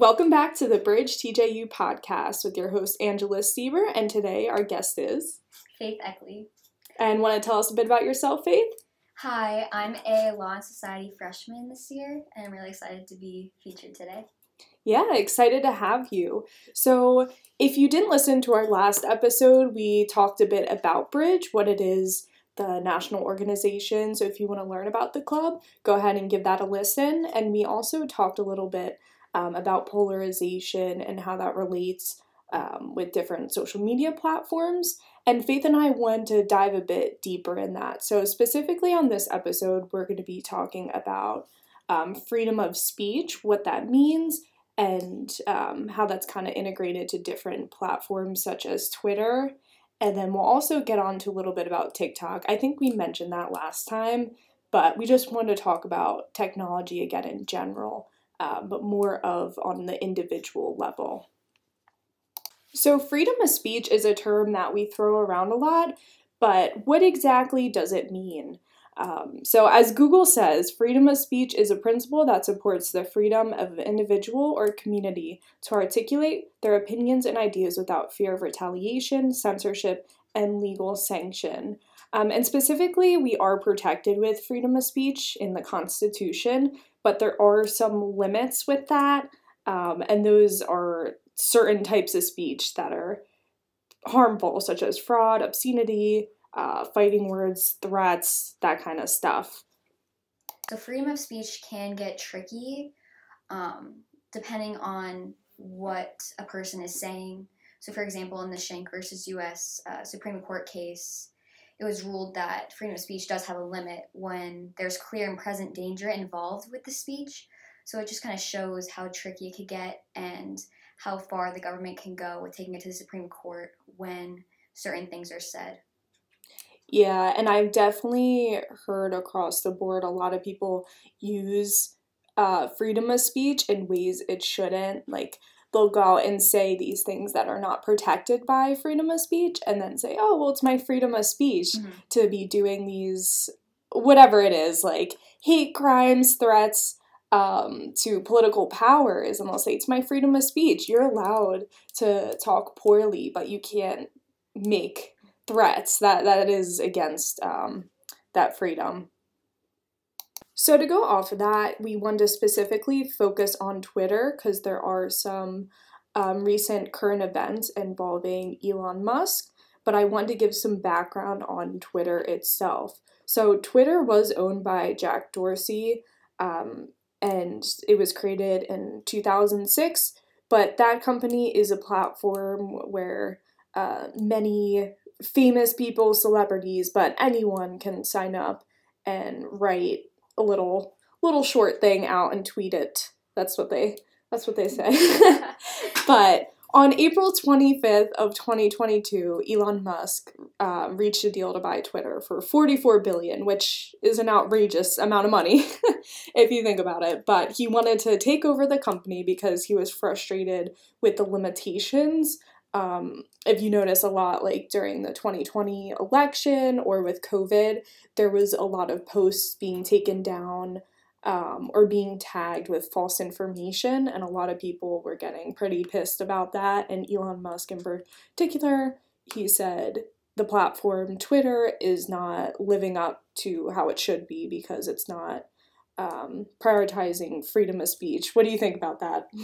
Welcome back to the Bridge TJU podcast with your host Angela Sieber, and today our guest is Faith Eckley. And want to tell us a bit about yourself, Faith? Hi, I'm a Law and Society freshman this year, and I'm really excited to be featured today. Yeah, excited to have you. So, if you didn't listen to our last episode, we talked a bit about Bridge, what it is, the national organization. So, if you want to learn about the club, go ahead and give that a listen. And we also talked a little bit um, about polarization and how that relates um, with different social media platforms. And Faith and I want to dive a bit deeper in that. So, specifically on this episode, we're going to be talking about um, freedom of speech, what that means, and um, how that's kind of integrated to different platforms such as Twitter. And then we'll also get on to a little bit about TikTok. I think we mentioned that last time, but we just want to talk about technology again in general, uh, but more of on the individual level. So, freedom of speech is a term that we throw around a lot, but what exactly does it mean? Um, so, as Google says, freedom of speech is a principle that supports the freedom of an individual or community to articulate their opinions and ideas without fear of retaliation, censorship, and legal sanction. Um, and specifically, we are protected with freedom of speech in the Constitution, but there are some limits with that, um, and those are certain types of speech that are harmful, such as fraud, obscenity, uh, fighting words, threats, that kind of stuff. So, freedom of speech can get tricky um, depending on what a person is saying. So, for example, in the Schenck versus U.S. Uh, Supreme Court case, it was ruled that freedom of speech does have a limit when there's clear and present danger involved with the speech. So, it just kind of shows how tricky it could get and how far the government can go with taking it to the Supreme Court when certain things are said. Yeah, and I've definitely heard across the board a lot of people use uh, freedom of speech in ways it shouldn't. Like, they'll go out and say these things that are not protected by freedom of speech and then say, oh, well, it's my freedom of speech mm-hmm. to be doing these, whatever it is, like hate crimes, threats um, to political powers. And they'll say, it's my freedom of speech. You're allowed to talk poorly, but you can't make threats that that is against um, that freedom. So to go off of that, we want to specifically focus on Twitter because there are some um, recent current events involving Elon Musk. But I want to give some background on Twitter itself. So Twitter was owned by Jack Dorsey, um, and it was created in 2006. But that company is a platform where uh, many famous people, celebrities, but anyone can sign up and write a little little short thing out and tweet it. That's what they that's what they say. but on April 25th of 2022, Elon Musk uh, reached a deal to buy Twitter for 44 billion, which is an outrageous amount of money if you think about it. But he wanted to take over the company because he was frustrated with the limitations um, if you notice a lot, like during the 2020 election or with COVID, there was a lot of posts being taken down um, or being tagged with false information, and a lot of people were getting pretty pissed about that. And Elon Musk, in particular, he said the platform Twitter is not living up to how it should be because it's not um, prioritizing freedom of speech. What do you think about that?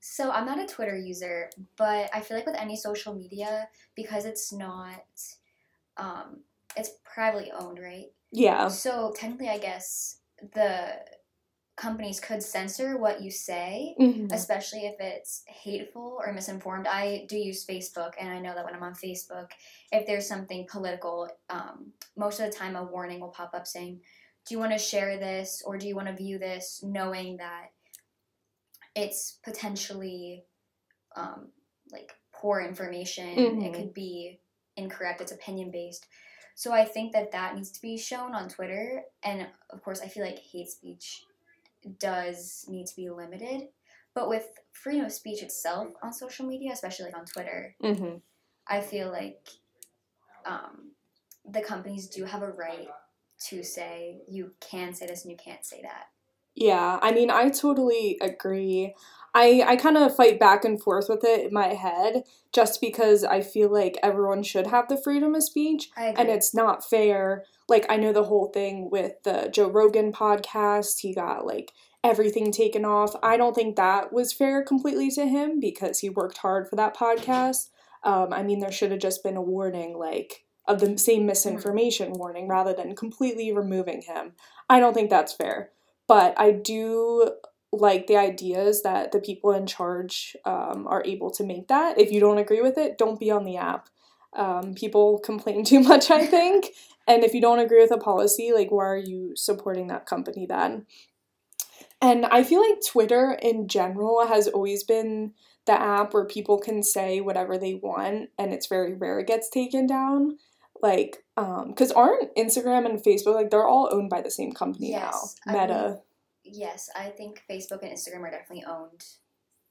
So I'm not a Twitter user, but I feel like with any social media, because it's not, um, it's privately owned, right? Yeah. So technically, I guess the companies could censor what you say, mm-hmm. especially if it's hateful or misinformed. I do use Facebook, and I know that when I'm on Facebook, if there's something political, um, most of the time a warning will pop up saying, "Do you want to share this or do you want to view this?" Knowing that it's potentially um, like poor information. Mm-hmm. It could be incorrect. It's opinion based. So I think that that needs to be shown on Twitter. And of course, I feel like hate speech does need to be limited. But with freedom of speech itself on social media, especially like on Twitter, mm-hmm. I feel like um, the companies do have a right to say you can say this and you can't say that. Yeah, I mean, I totally agree. I I kind of fight back and forth with it in my head just because I feel like everyone should have the freedom of speech and it's not fair. Like I know the whole thing with the Joe Rogan podcast, he got like everything taken off. I don't think that was fair completely to him because he worked hard for that podcast. Um, I mean, there should have just been a warning like of the same misinformation warning rather than completely removing him. I don't think that's fair. But I do like the ideas that the people in charge um, are able to make that. If you don't agree with it, don't be on the app. Um, people complain too much, I think. and if you don't agree with a policy, like, why are you supporting that company then? And I feel like Twitter in general has always been the app where people can say whatever they want, and it's very rare it gets taken down. Like, um, because aren't Instagram and Facebook like they're all owned by the same company Yes, now? I Meta. Yes, I think Facebook and Instagram are definitely owned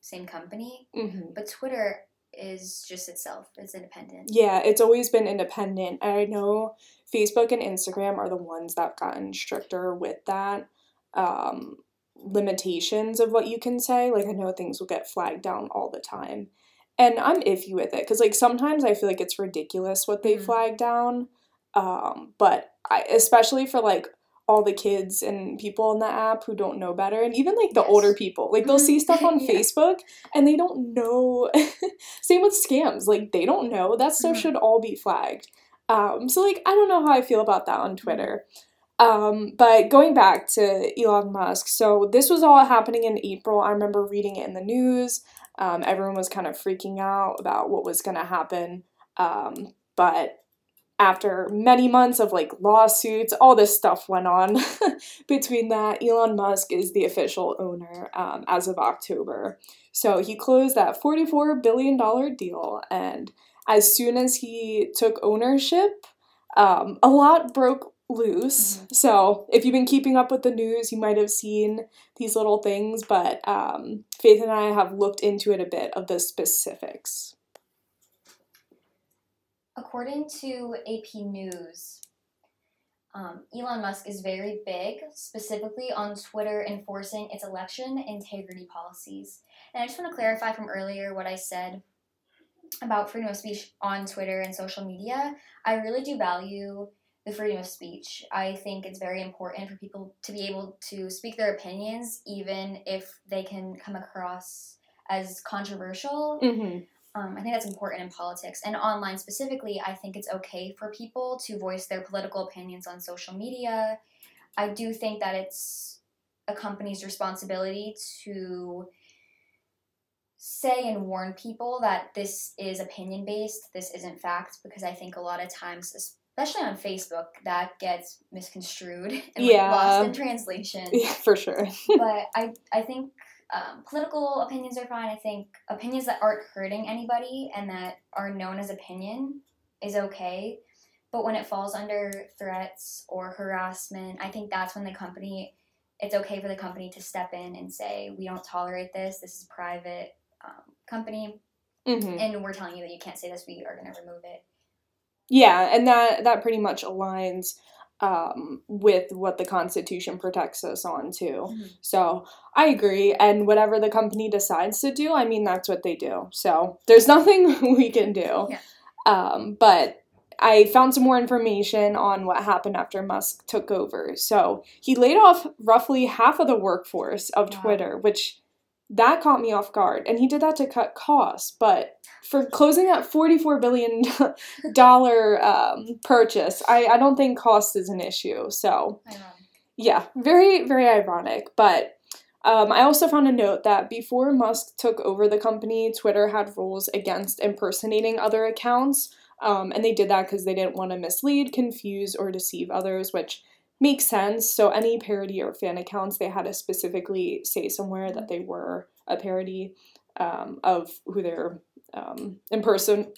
same company, hmm but Twitter is just itself. It's independent. Yeah, it's always been independent. And I know Facebook and Instagram are the ones that have gotten stricter with that um, limitations of what you can say. Like, I know things will get flagged down all the time. And I'm iffy with it because, like, sometimes I feel like it's ridiculous what they Mhm. flag down. Um, but I, especially for like all the kids and people on the app who don't know better, and even like the Yes. older people, like they'll see stuff on Yeah. Facebook and they don't know. Same with scams, like they don't know that stuff Mhm. should all be flagged. Um, so like I don't know how I feel about that on Twitter. Um, but going back to Elon Musk, so this was all happening in April. I remember reading it in the news. Um, everyone was kind of freaking out about what was going to happen. Um, but after many months of like lawsuits, all this stuff went on between that. Elon Musk is the official owner um, as of October. So he closed that $44 billion deal. And as soon as he took ownership, um, a lot broke loose. So if you've been keeping up with the news, you might have seen these little things. But um, Faith and I have looked into it a bit of the specifics. According to AP News, um, Elon Musk is very big, specifically on Twitter enforcing its election integrity policies. And I just want to clarify from earlier what I said about freedom of speech on Twitter and social media. I really do value the freedom of speech. I think it's very important for people to be able to speak their opinions, even if they can come across as controversial. Mm-hmm. Um, I think that's important in politics and online specifically. I think it's okay for people to voice their political opinions on social media. I do think that it's a company's responsibility to say and warn people that this is opinion based, this isn't fact, because I think a lot of times, especially on Facebook, that gets misconstrued and like, lost in translation Yeah, for sure. but I I think um, political opinions are fine. I think opinions that aren't hurting anybody and that are known as opinion is okay. But when it falls under threats or harassment, I think that's when the company it's okay for the company to step in and say we don't tolerate this. This is a private um, company, hmm and we're telling you that you can't say this. We are going to remove it. Yeah, and that that pretty much aligns um, with what the Constitution protects us on too. Mhm. So I agree, and whatever the company decides to do, I mean that's what they do. So there's nothing we can do. Yeah. Um, but I found some more information on what happened after Musk took over. So he laid off roughly half of the workforce of Wow. Twitter, which that caught me off guard. And he did that to cut costs. But for closing that $44 billion dollar um, purchase, I, I don't think cost is an issue. So I know. yeah, very, very ironic. But um, I also found a note that before Musk took over the company, Twitter had rules against impersonating other accounts. Um, and they did that because they didn't want to mislead, confuse, or deceive others, which makes sense. So, any parody or fan accounts, they had to specifically say somewhere that they were a parody um, of who they're um, imperson-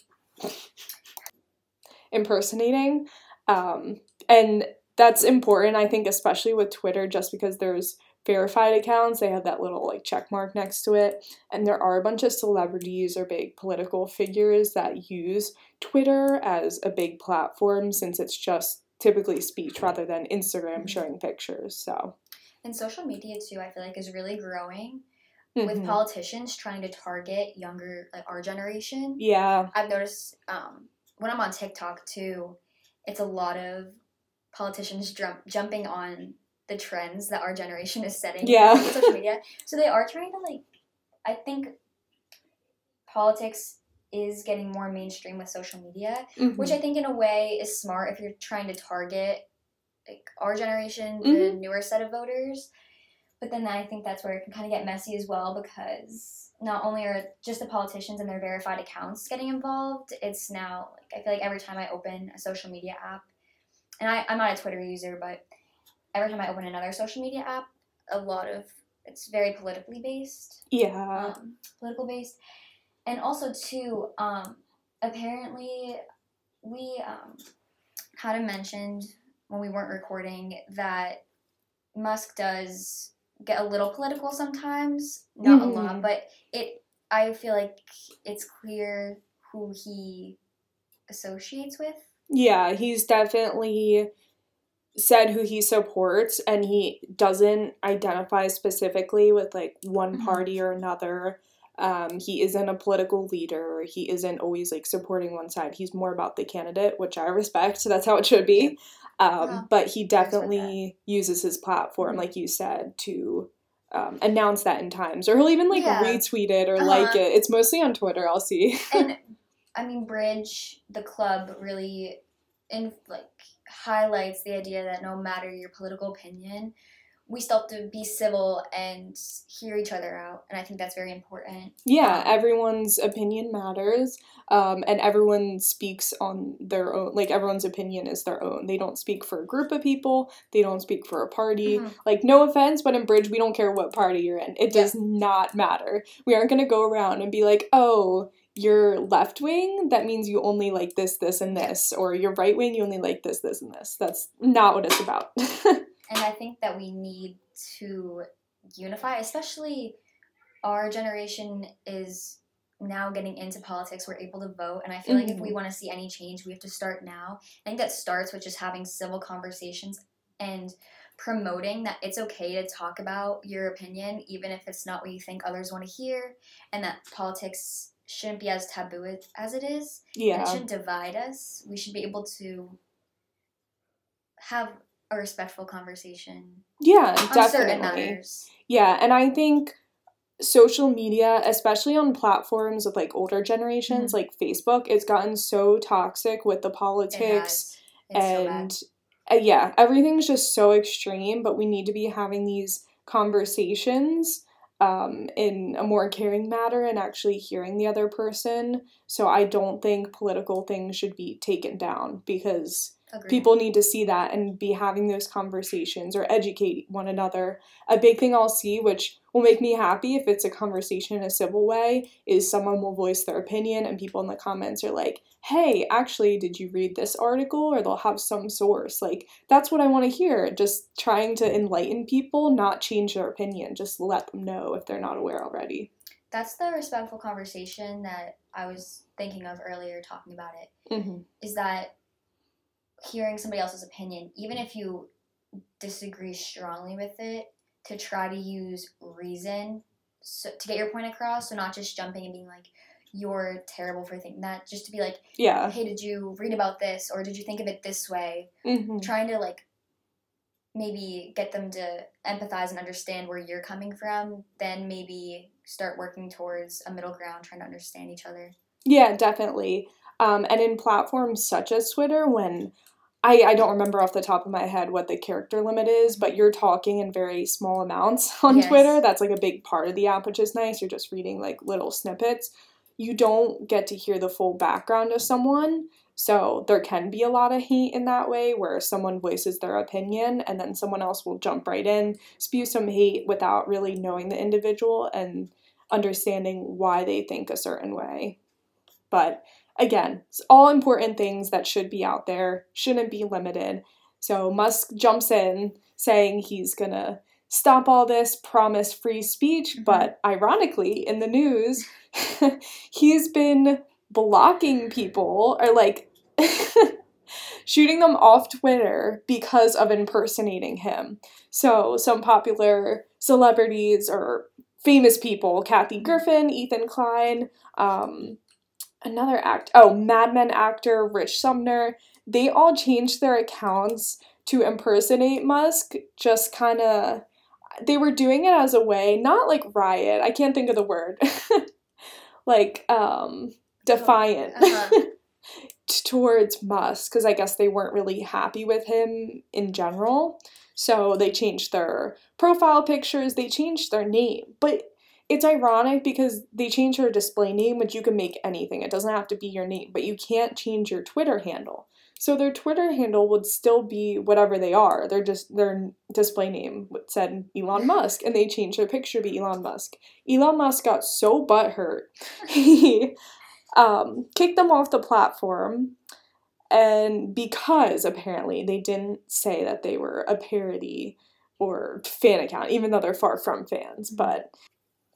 impersonating. Um, and that's important, I think, especially with Twitter, just because there's verified accounts. They have that little like check mark next to it. And there are a bunch of celebrities or big political figures that use Twitter as a big platform since it's just typically speech rather than Instagram showing pictures. So And social media too, I feel like is really growing Mhm. with politicians trying to target younger, like our generation. yeah. I've noticed um, when I'm on TikTok too, it's a lot of politicians jump, jumping on the trends that our generation is setting Yeah. on social media. So they are trying to like, I think politics is getting more mainstream with social media, Mhm. which I think in a way is smart if you're trying to target like our generation, the Mhm. newer set of voters. But then I think that's where it can kind of get messy as well because not only are just the politicians and their verified accounts getting involved, it's now like I feel like every time I open a social media app, and I, I'm not a Twitter user, but every time I open another social media app, a lot of it's very politically based yeah. um, political based, and also too, um, apparently, we um, had mentioned when we weren't recording that Musk does get a little political sometimes, not a lot, Mhm. but it. I feel like it's clear who he associates with. Yeah, he's definitely said who he supports and he doesn't identify specifically with like one Mhm. party or another. Um, he isn't a political leader. He isn't always like supporting one side. He's more about the candidate, which I respect. So that's how it should be. Um, Yeah, but he definitely uses his platform, Mhm. like you said, to um, announce that in times, or he'll even like Yeah. retweet it or Uh-huh. like it. It's mostly on Twitter. I'll see. and I mean, Bridge, the club, really, in like highlights the idea that no matter your political opinion, we still have to be civil and hear each other out, and I think that's very important. Yeah, everyone's opinion matters, um, and everyone speaks on their own. Like everyone's opinion is their own. They don't speak for a group of people. They don't speak for a party. Mhm. Like no offense, but in Bridge, we don't care what party you're in. It does not matter. We aren't gonna go around and be like, oh. You're left wing, that means you only like this, this, and this. Or you're right wing, you only like this, this, and this. That's not what it's about. And I think that we need to unify, especially our generation is now getting into politics. We're able to vote, and I feel like if we mm-hmm. want to see any change, we have to start now. I think that starts with just having civil conversations and promoting that it's okay to talk about your opinion, even if it's not what you think others want to hear, and that politics shouldn't be as taboo as- it is. and it shouldn't divide us. We should be able to have a respectful conversation Yeah, definitely. Yeah, and I think social media, especially on platforms of like older generations, like Facebook, it's gotten so toxic with the Mm-hmm. It politics has. It's so and uh, yeah, everything's just so extreme, but we need to be having these conversations um, in a more caring manner and actually hearing the other person. So I don't think political things should be taken down because Agreed. people need to see that and be having those conversations or educate one another. A big thing I'll see, which will make me happy if it's a conversation in a civil way, is someone will voice their opinion and people in the comments are like, hey, actually, did you read this article? Or they'll have some source. Like, that's what I want to hear. Just trying to enlighten people, not change their opinion. Just let them know if they're not aware already. That's the respectful conversation that I was thinking of earlier, talking about it. Mm-hmm. Is that hearing somebody else's opinion, even if you disagree strongly with it, to try to use reason so, to get your point across. So not just jumping and being like, "You're terrible for thinking that." Just to be like, Yeah. "Hey, did you read about this, or did you think of it this way?" Mm-hmm. trying to like maybe get them to empathize and understand where you're coming from then maybe start working towards a middle ground trying to understand each other Yeah, definitely. Um, and in platforms such as Twitter, when I, I don't remember off the top of my head what the character limit is, but you're talking in very small amounts on Yes. Twitter. That's like a big part of the app, which is nice. You're just reading like little snippets. You don't get to hear the full background of someone. So there can be a lot of hate in that way where someone voices their opinion and then someone else will jump right in, spew some hate without really knowing the individual and understanding why they think a certain way. But again, it's all important things that should be out there, shouldn't be limited. So Musk jumps in saying he's gonna stop all this, promise free speech, Mhm. but ironically, in the news, he's been blocking people or like shooting them off Twitter because of impersonating him. So, some popular celebrities or famous people Kathy Griffin, Ethan Klein, um, another act oh Mad Men actor Rich Sommer they all changed their accounts to impersonate Musk just kind of they were doing it as a way not like riot I can't think of the word like um defiant uh-huh. towards Musk because I guess they weren't really happy with him in general so they changed their profile pictures they changed their name but it's ironic because they changed her display name, which you can make anything. It doesn't have to be your name, but you can't change your Twitter handle. So their Twitter handle would still be whatever they are. They're just their display name said Elon Musk, and they changed their picture to Elon Musk. Elon Musk got so butthurt, he um, kicked them off the platform, and because apparently they didn't say that they were a parody or fan account, even though they're far from fans, but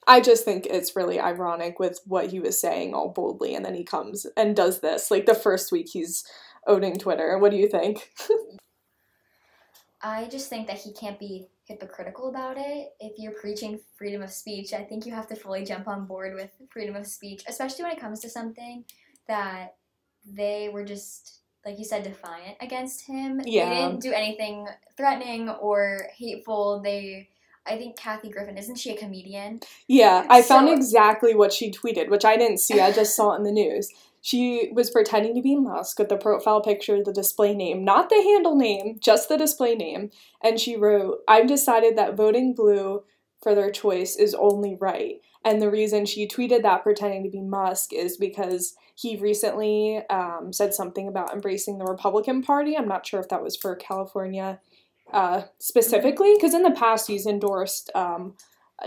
I just think it's really ironic with what he was saying all boldly, and then he comes and does this. Like the first week he's owning Twitter. What do you think? I just think that he can't be hypocritical about it. If you're preaching freedom of speech, I think you have to fully jump on board with freedom of speech, especially when it comes to something that they were just like you said defiant against him. Yeah. They didn't do anything threatening or hateful. They I think Kathy Griffin, isn't she a comedian? Yeah, I so, found exactly what she tweeted, which I didn't see. I just saw it in the news. She was pretending to be Musk with the profile picture, the display name, not the handle name, just the display name. And she wrote, I've decided that voting blue for their choice is only right. And the reason she tweeted that pretending to be Musk is because he recently um, said something about embracing the Republican Party. I'm not sure if that was for California uh, specifically because in the past he's endorsed um,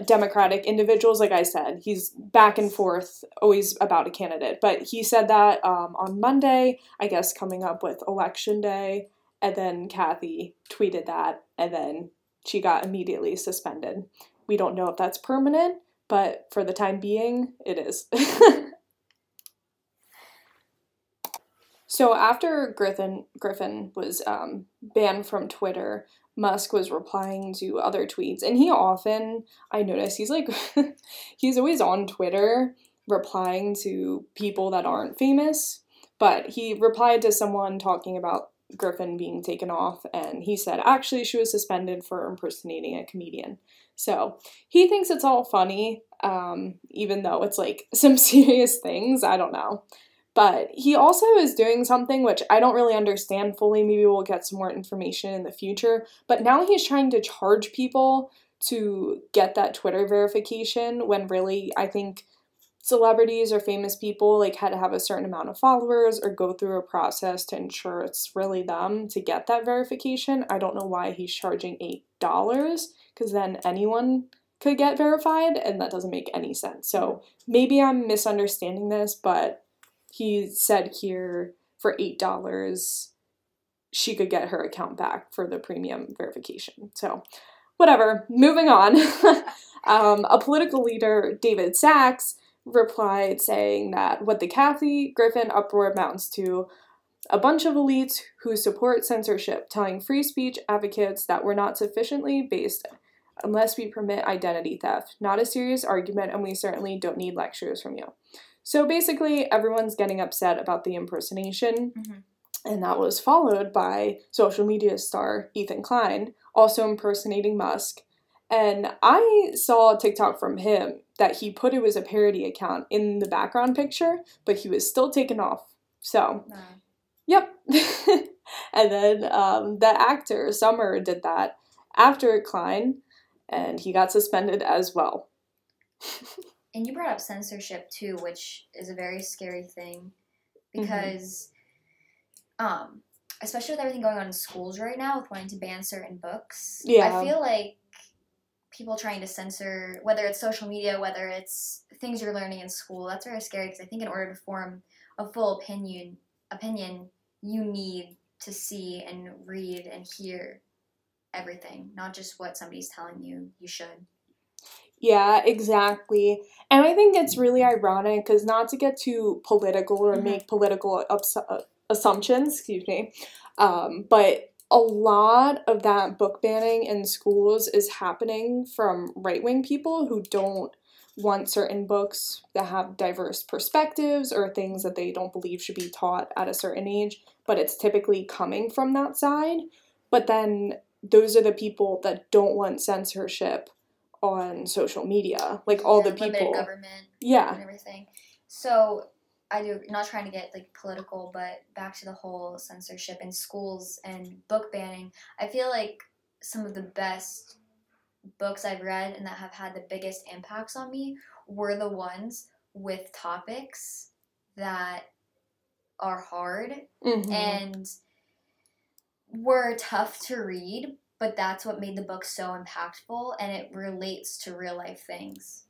Democratic individuals. Like I said, he's back and forth always about a candidate. But he said that um, on Monday, I guess coming up with election day, and then Kathy tweeted that, and then she got immediately suspended. We don't know if that's permanent, but for the time being, it is. So after Griffin Griffin was um, banned from Twitter, Musk was replying to other tweets, and he often I notice he's like he's always on Twitter replying to people that aren't famous. But he replied to someone talking about Griffin being taken off, and he said actually she was suspended for impersonating a comedian. So he thinks it's all funny, um, even though it's like some serious things. I don't know. But he also is doing something which I don't really understand fully. Maybe we'll get some more information in the future. But now he's trying to charge people to get that Twitter verification when really I think celebrities or famous people like had to have a certain amount of followers or go through a process to ensure it's really them to get that verification. I don't know why he's charging $8 because then anyone could get verified and that doesn't make any sense. So maybe I'm misunderstanding this, but he said here for $8 she could get her account back for the premium verification. So, whatever, moving on. um, a political leader, David Sacks, replied saying that what the Kathy Griffin uproar amounts to a bunch of elites who support censorship, telling free speech advocates that we're not sufficiently based unless we permit identity theft. Not a serious argument, and we certainly don't need lectures from you. So basically, everyone's getting upset about the impersonation. Mm-hmm. And that was followed by social media star Ethan Klein also impersonating Musk. And I saw a TikTok from him that he put it was a parody account in the background picture, but he was still taken off. So, no. yep. and then um, the actor Sommer did that after Klein, and he got suspended as well. and you brought up censorship too, which is a very scary thing mm-hmm. because, mm-hmm. um, especially with everything going on in schools right now with wanting to ban certain books. Yeah, I feel like people trying to censor whether it's social media, whether it's things you're learning in school. That's very scary because I think in order to form a full opinion, opinion you need to see and read and hear everything, not just what somebody's telling you you should. Yeah, exactly. And I think it's really ironic because not to get too political or mm-hmm. make political ups- uh, assumptions, excuse me. Um, but a lot of that book banning in schools is happening from right wing people who don't want certain books that have diverse perspectives or things that they don't believe should be taught at a certain age, but it's typically coming from that side. But then those are the people that don't want censorship on social media, like all Yeah, the people. government Yeah, and everything. So I do not trying to get like political, but back to the whole censorship in schools and book banning. I feel like some of the best books I've read and that have had the biggest impacts on me were the ones with topics that are hard mhm. and were tough to read, but that's what made the book so impactful and it relates to real life things.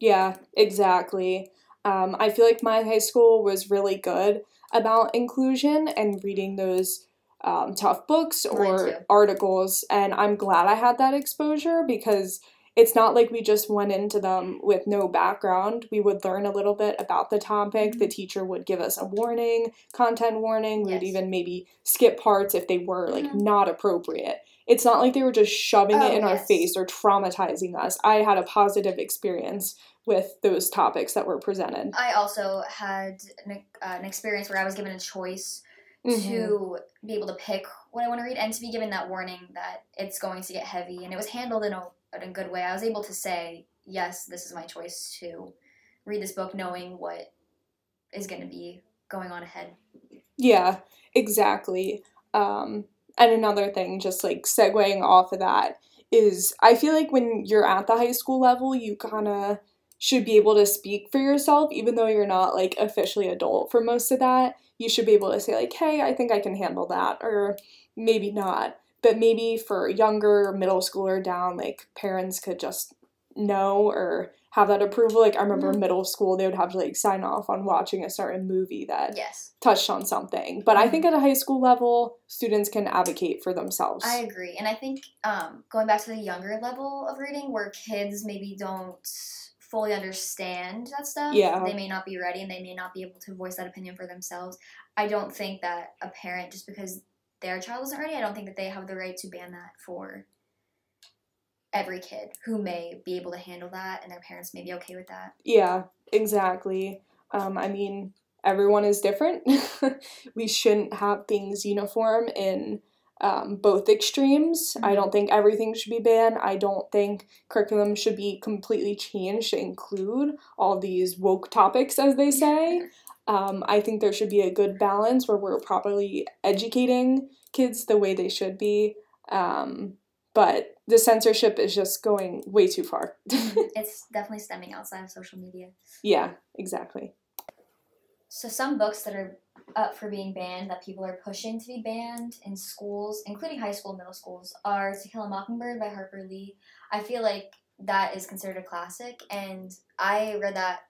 Yeah, exactly. Um, I feel like my high school was really good about inclusion and reading those um, tough books or articles, and I'm glad I had that exposure because it's not like we just went into them with no background. We would learn a little bit about the topic. The teacher would give us a warning, content warning. We would Yes. even maybe skip parts if they were like Mhm. not appropriate. It's not like they were just shoving Oh, it in our face or traumatizing us. I had a positive experience with those topics that were presented. I also had an, uh, an experience where I was given a choice Mhm. to be able to pick what I want to read and to be given that warning that it's going to get heavy. And it was handled in a, in a good way. I was able to say, yes, this is my choice to read this book knowing what is going to be going on ahead. Yeah, exactly. Um, and another thing, just like segueing off of that, is I feel like when you're at the high school level, you kind of should be able to speak for yourself, even though you're not like officially adult for most of that. You should be able to say, like, hey, I think I can handle that, or maybe not. But maybe for younger middle schooler down, like parents could just know or have that approval. Like I remember Mhm. middle school, they would have to like sign off on watching a certain movie that Yes, touched on something. But I think Mm-hmm. at a high school level, students can advocate for themselves. I agree. And I think um, going back to the younger level of reading where kids maybe don't fully understand that stuff, Yeah. they may not be ready and they may not be able to voice that opinion for themselves. I don't think that a parent, just because their child isn't ready, I don't think that they have the right to ban that for every kid who may be able to handle that and their parents may be okay with that. yeah, exactly. Um, I mean, everyone is different. we shouldn't have things uniform in um, both extremes. I Mhm. don't think everything should be banned. I don't think curriculum should be completely changed to include all these woke topics, as they say. Um, I think there should be a good balance where we're properly educating kids the way they should be. Um, but the censorship is just going way too far. it's definitely stemming outside of social media. yeah, exactly. So some books that are up for being banned that people are pushing to be banned in schools, including high school, and middle schools, are To Kill a Mockingbird by Harper Lee. I feel like that is considered a classic, and I read that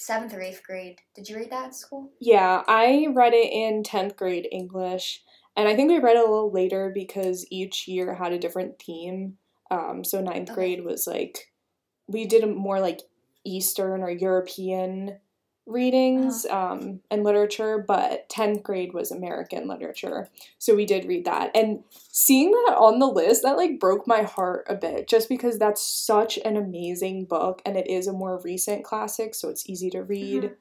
seventh or eighth grade. Did you read that in school? Yeah, I read it in 10th grade English, and I think we read it a little later because each year had a different theme. Um, so ninth Okay. grade was like, we did a more like Eastern or European readings um, and literature, but 10th grade was American literature. So we did read that. And seeing that on the list, that like broke my heart a bit just because that's such an amazing book and it is a more recent classic, so it's easy to read.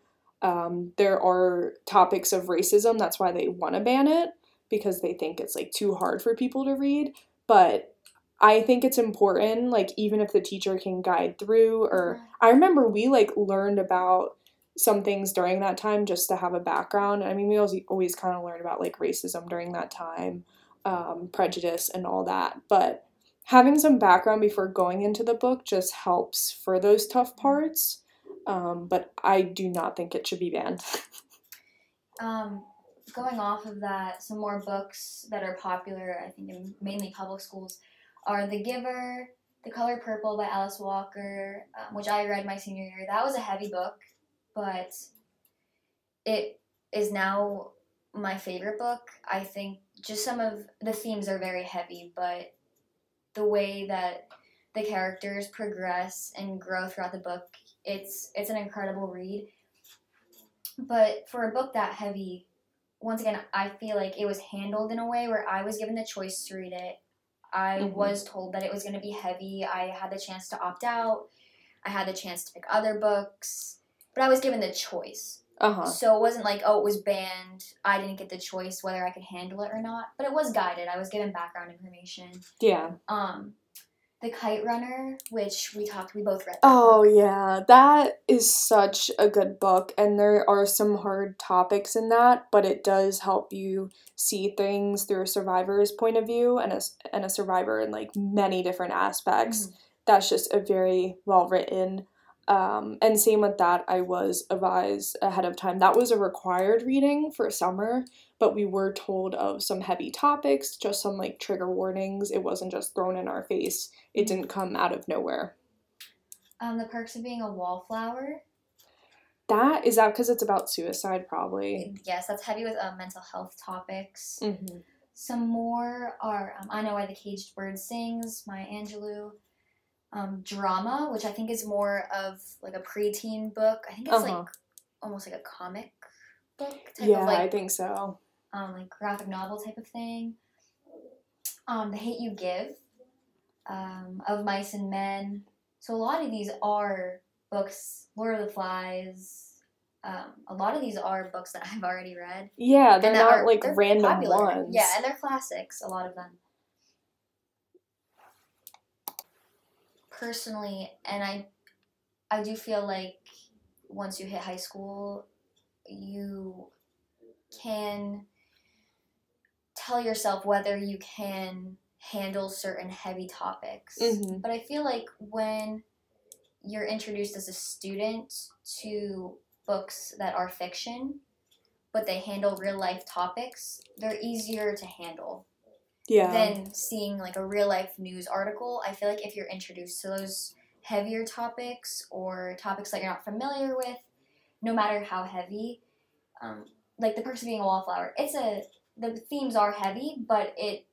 Um, there are topics of racism, that's why they want to ban it because they think it's like too hard for people to read. But I think it's important, like, even if the teacher can guide through, or I remember we like learned about some things during that time just to have a background. I mean, we always always kind of learn about like racism during that time, um, prejudice, and all that. But having some background before going into the book just helps for those tough parts. Um, but I do not think it should be banned. Um, going off of that, some more books that are popular, I think in mainly public schools, are The Giver, The Color Purple by Alice Walker, um, which I read my senior year. That was a heavy book, but it is now my favorite book. I think just some of the themes are very heavy, but the way that the characters progress and grow throughout the book, it's it's an incredible read. But for a book that heavy, once again, I feel like it was handled in a way where I was given the choice to read it. I Mhm. was told that it was going to be heavy. I had the chance to opt out. I had the chance to pick other books, but I was given the choice. Uh huh. So it wasn't like, oh, it was banned. I didn't get the choice whether I could handle it or not, but it was guided. I was given background information. Yeah. Um, The Kite Runner, which we talked, we both read. Oh book. yeah, that is such a good book, and there are some hard topics in that, but it does help you see things through a survivor's point of view and a and a survivor in like many different aspects. Mhm. That's just a very well written. Um, and same with that, I was advised ahead of time. That was a required reading for summer, but we were told of some heavy topics, just some like trigger warnings. It wasn't just thrown in our face. It didn't come out of nowhere. Um, The Perks of Being a Wallflower. That is that because it's about suicide, probably. Yes, that's heavy with uh, mental health topics. Mm-hmm. Some more are um, I Know Why the Caged Bird Sings, Maya Angelou. Um, drama, which I think is more of like a preteen book. I think it's Uh-huh. like almost like a comic book type Yeah, of like I think so. um, like graphic novel type of thing. Um, the Hate You Give, um, Of Mice and Men. So a lot of these are books. Lord of the Flies. Um, a lot of these are books that I've already read. Yeah, they're not are- like they're random popular. ones. Yeah, and they're classics. A lot of them. Personally, and I, I do feel like once you hit high school, you can tell yourself whether you can handle certain heavy topics. Mhm. But I feel like when you're introduced as a student to books that are fiction, but they handle real life topics, they're easier to handle yeah. than seeing like a real life news article. I feel like if you're introduced to those heavier topics or topics that you're not familiar with, no matter how heavy, um, like the person being a wallflower, it's a the themes are heavy, but it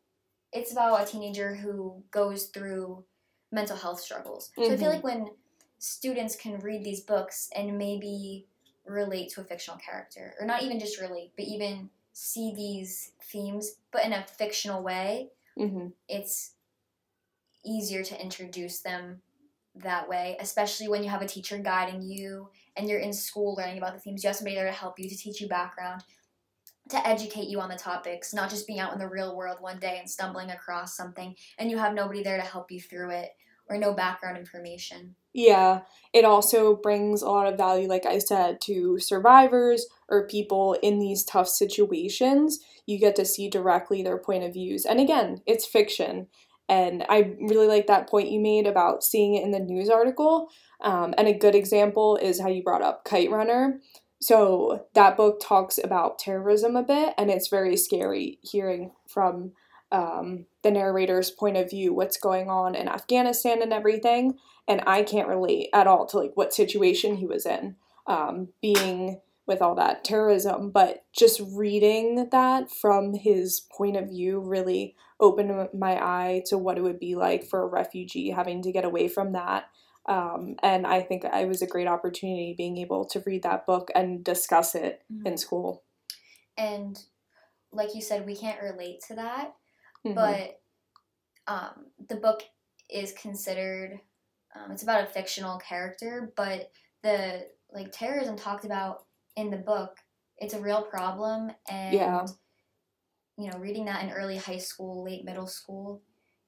it's about a teenager who goes through mental health struggles. So I feel Mhm. like when students can read these books and maybe relate to a fictional character, or not even just relate, but even see these themes, but in a fictional way, hmm it's easier to introduce them that way, especially when you have a teacher guiding you and you're in school learning about the themes. You have somebody there to help you, to teach you background, to educate you on the topics, not just being out in the real world one day and stumbling across something and you have nobody there to help you through it or no background information. Yeah, it also brings a lot of value, like I said, to survivors or people in these tough situations. You get to see directly their point of views. And again, it's fiction. And I really like that point you made about seeing it in the news article. Um, and a good example is how you brought up Kite Runner. So that book talks about terrorism a bit, and it's very scary hearing from um, the narrator's point of view what's going on in Afghanistan and everything and I can't relate at all to like what situation he was in, um, being with all that terrorism. But just reading that from his point of view really opened my eye to what it would be like for a refugee having to get away from that. Um, and I think it was a great opportunity being able to read that book and discuss it in school. And like you said, we can't relate to that, Mhm. but um, the book is considered um, it's about a fictional character but the like terrorism talked about in the book it's a real problem and Yeah. you know reading that in early high school late middle school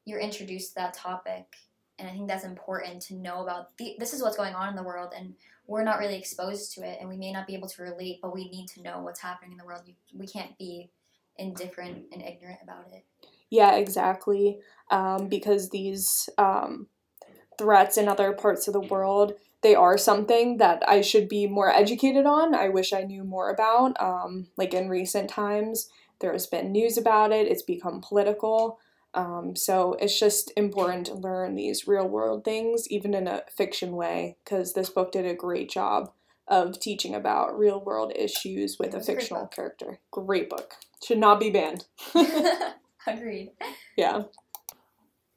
you're introduced to that topic and i think that's important to know about the, this is what's going on in the world and we're not really exposed to it and we may not be able to relate but we need to know what's happening in the world we can't be indifferent and ignorant about it Yeah, exactly. Um, because these um, threats in other parts of the world, they are something that I should be more educated on. I wish I knew more about. Um, like in recent times, there's been news about it, it's become political. Um, so it's just important to learn these real world things, even in a fiction way, because this book did a great job of teaching about real world issues with a a great fictional character. Great book. Should not be banned. agreed Yeah.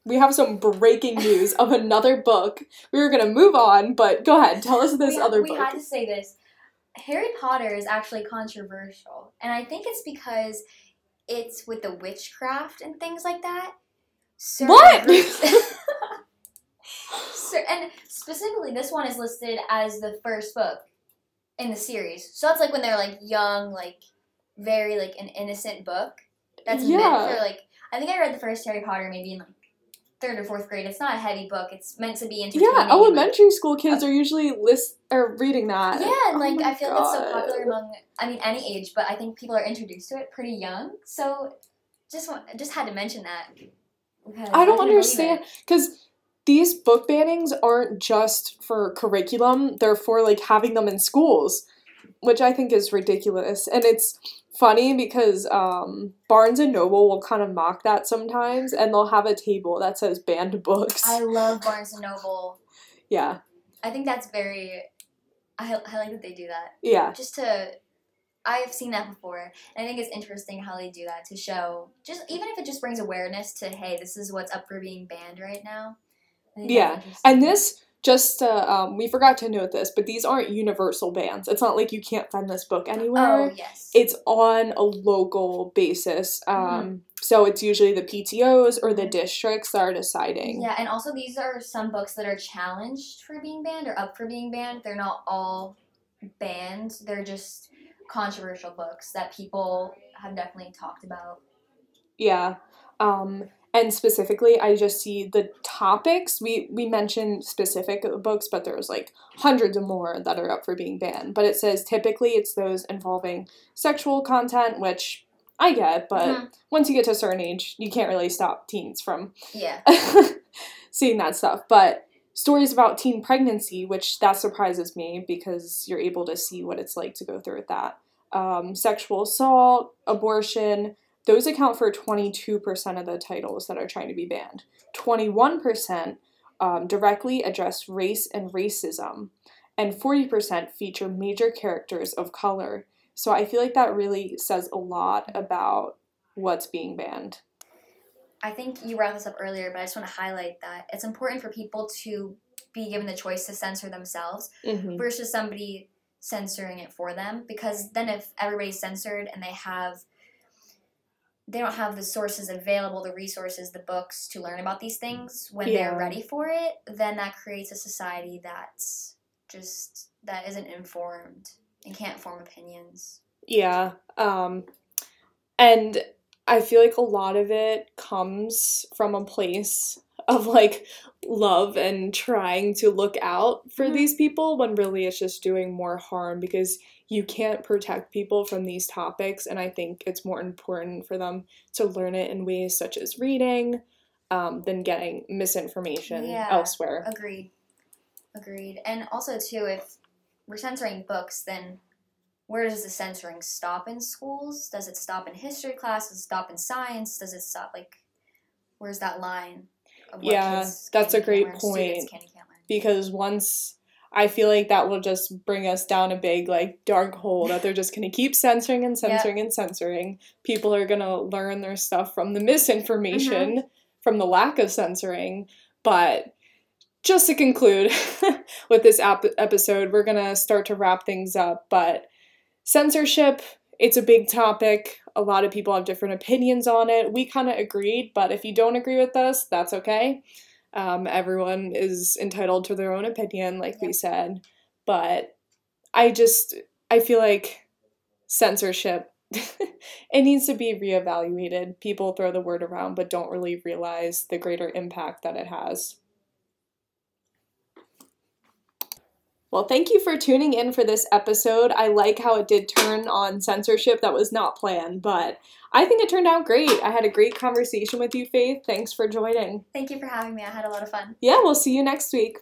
We have some breaking news of another book. We were gonna move on, but go ahead, tell us this we, other we book. We had to say this Harry Potter is actually controversial, and I think it's because it's with the witchcraft and things like that. Certain What? Cer- and specifically, this one is listed as the first book in the series. So that's like when they're like young, like very like an innocent book. That's Yeah. meant for like. I think I read the first Harry Potter maybe in like third or fourth grade. It's not a heavy book. It's meant to be entertaining. Yeah, and, like- elementary school kids oh. are usually list or reading that. Yeah, and Oh like my I feel like it's so popular among I mean any age, but I think people are introduced to it pretty young. So just want, just had to mention that. I don't couldn't understand because these book bannings aren't just for curriculum; they're for like having them in schools, which I think is ridiculous. And it's funny because um, Barnes and Noble will kind of mock that sometimes, and they'll have a table that says banned books. I love Barnes and Noble. yeah, I think that's very. I, I like that they do that. yeah, Just to, I've seen that before, and I think it's interesting how they do that to show just even if it just brings awareness to hey, this is what's up for being banned right now. I think that's Yeah, and this. Just uh, um, we forgot to note this, but these aren't universal bans. It's not like you can't find this book anywhere. Oh yes. it's on a local basis. Um, So it's usually the PTOs or the districts that are deciding. Yeah, and also these are some books that are challenged for being banned or up for being banned. They're not all banned. They're just controversial books that people have definitely talked about. Yeah. Um, and specifically, I just see the topics. We we mentioned specific books, but there's like hundreds of more that are up for being banned. But it says typically it's those involving sexual content, which I get, but Mhm. once you get to a certain age, you can't really stop teens from Yeah. seeing that stuff. But stories about teen pregnancy, which that surprises me because you're able to see what it's like to go through with that. Um, sexual assault, abortion, those account for 22% of the titles that are trying to be banned. 21% um, directly address race and racism, and 40% feature major characters of color. So I feel like that really says a lot about what's being banned. I think you brought this up earlier, but I just want to highlight that it's important for people to be given the choice to censor themselves Mm-hmm. versus somebody censoring it for them because then if everybody's censored and they have they don't have the sources available the resources the books to learn about these things when Yeah. they're ready for it then that creates a society that's just that isn't informed and can't form opinions Yeah. Um and I feel like a lot of it comes from a place of like love and trying to look out for Mhm. these people when really it's just doing more harm because you can't protect people from these topics and I think it's more important for them to learn it in ways such as reading um, than getting misinformation Yeah. elsewhere. agreed agreed and also too if we're censoring books then where does the censoring stop in schools does it stop in history class does it stop in science does it stop like where's that line of Yeah, that's a great learn, point. can because once I feel like that will just bring us down a big like dark hole that they're just going to keep censoring and censoring and censoring. People are going to learn their stuff from the misinformation, Mm-hmm. from the lack of censoring. But just to conclude with this ap- episode, we're going to start to wrap things up, but censorship it's a big topic. A lot of people have different opinions on it. We kind of agreed, but if you don't agree with us, that's okay. Um, everyone is entitled to their own opinion, like we said. But I just, I feel like censorship, it needs to be reevaluated. People throw the word around, but don't really realize the greater impact that it has. Well, thank you for tuning in for this episode. I like how it did turn on censorship that was not planned, but I think it turned out great. I had a great conversation with you, Faith. Thanks for joining. thank you for having me i had a lot of fun Yeah, we'll see you next week.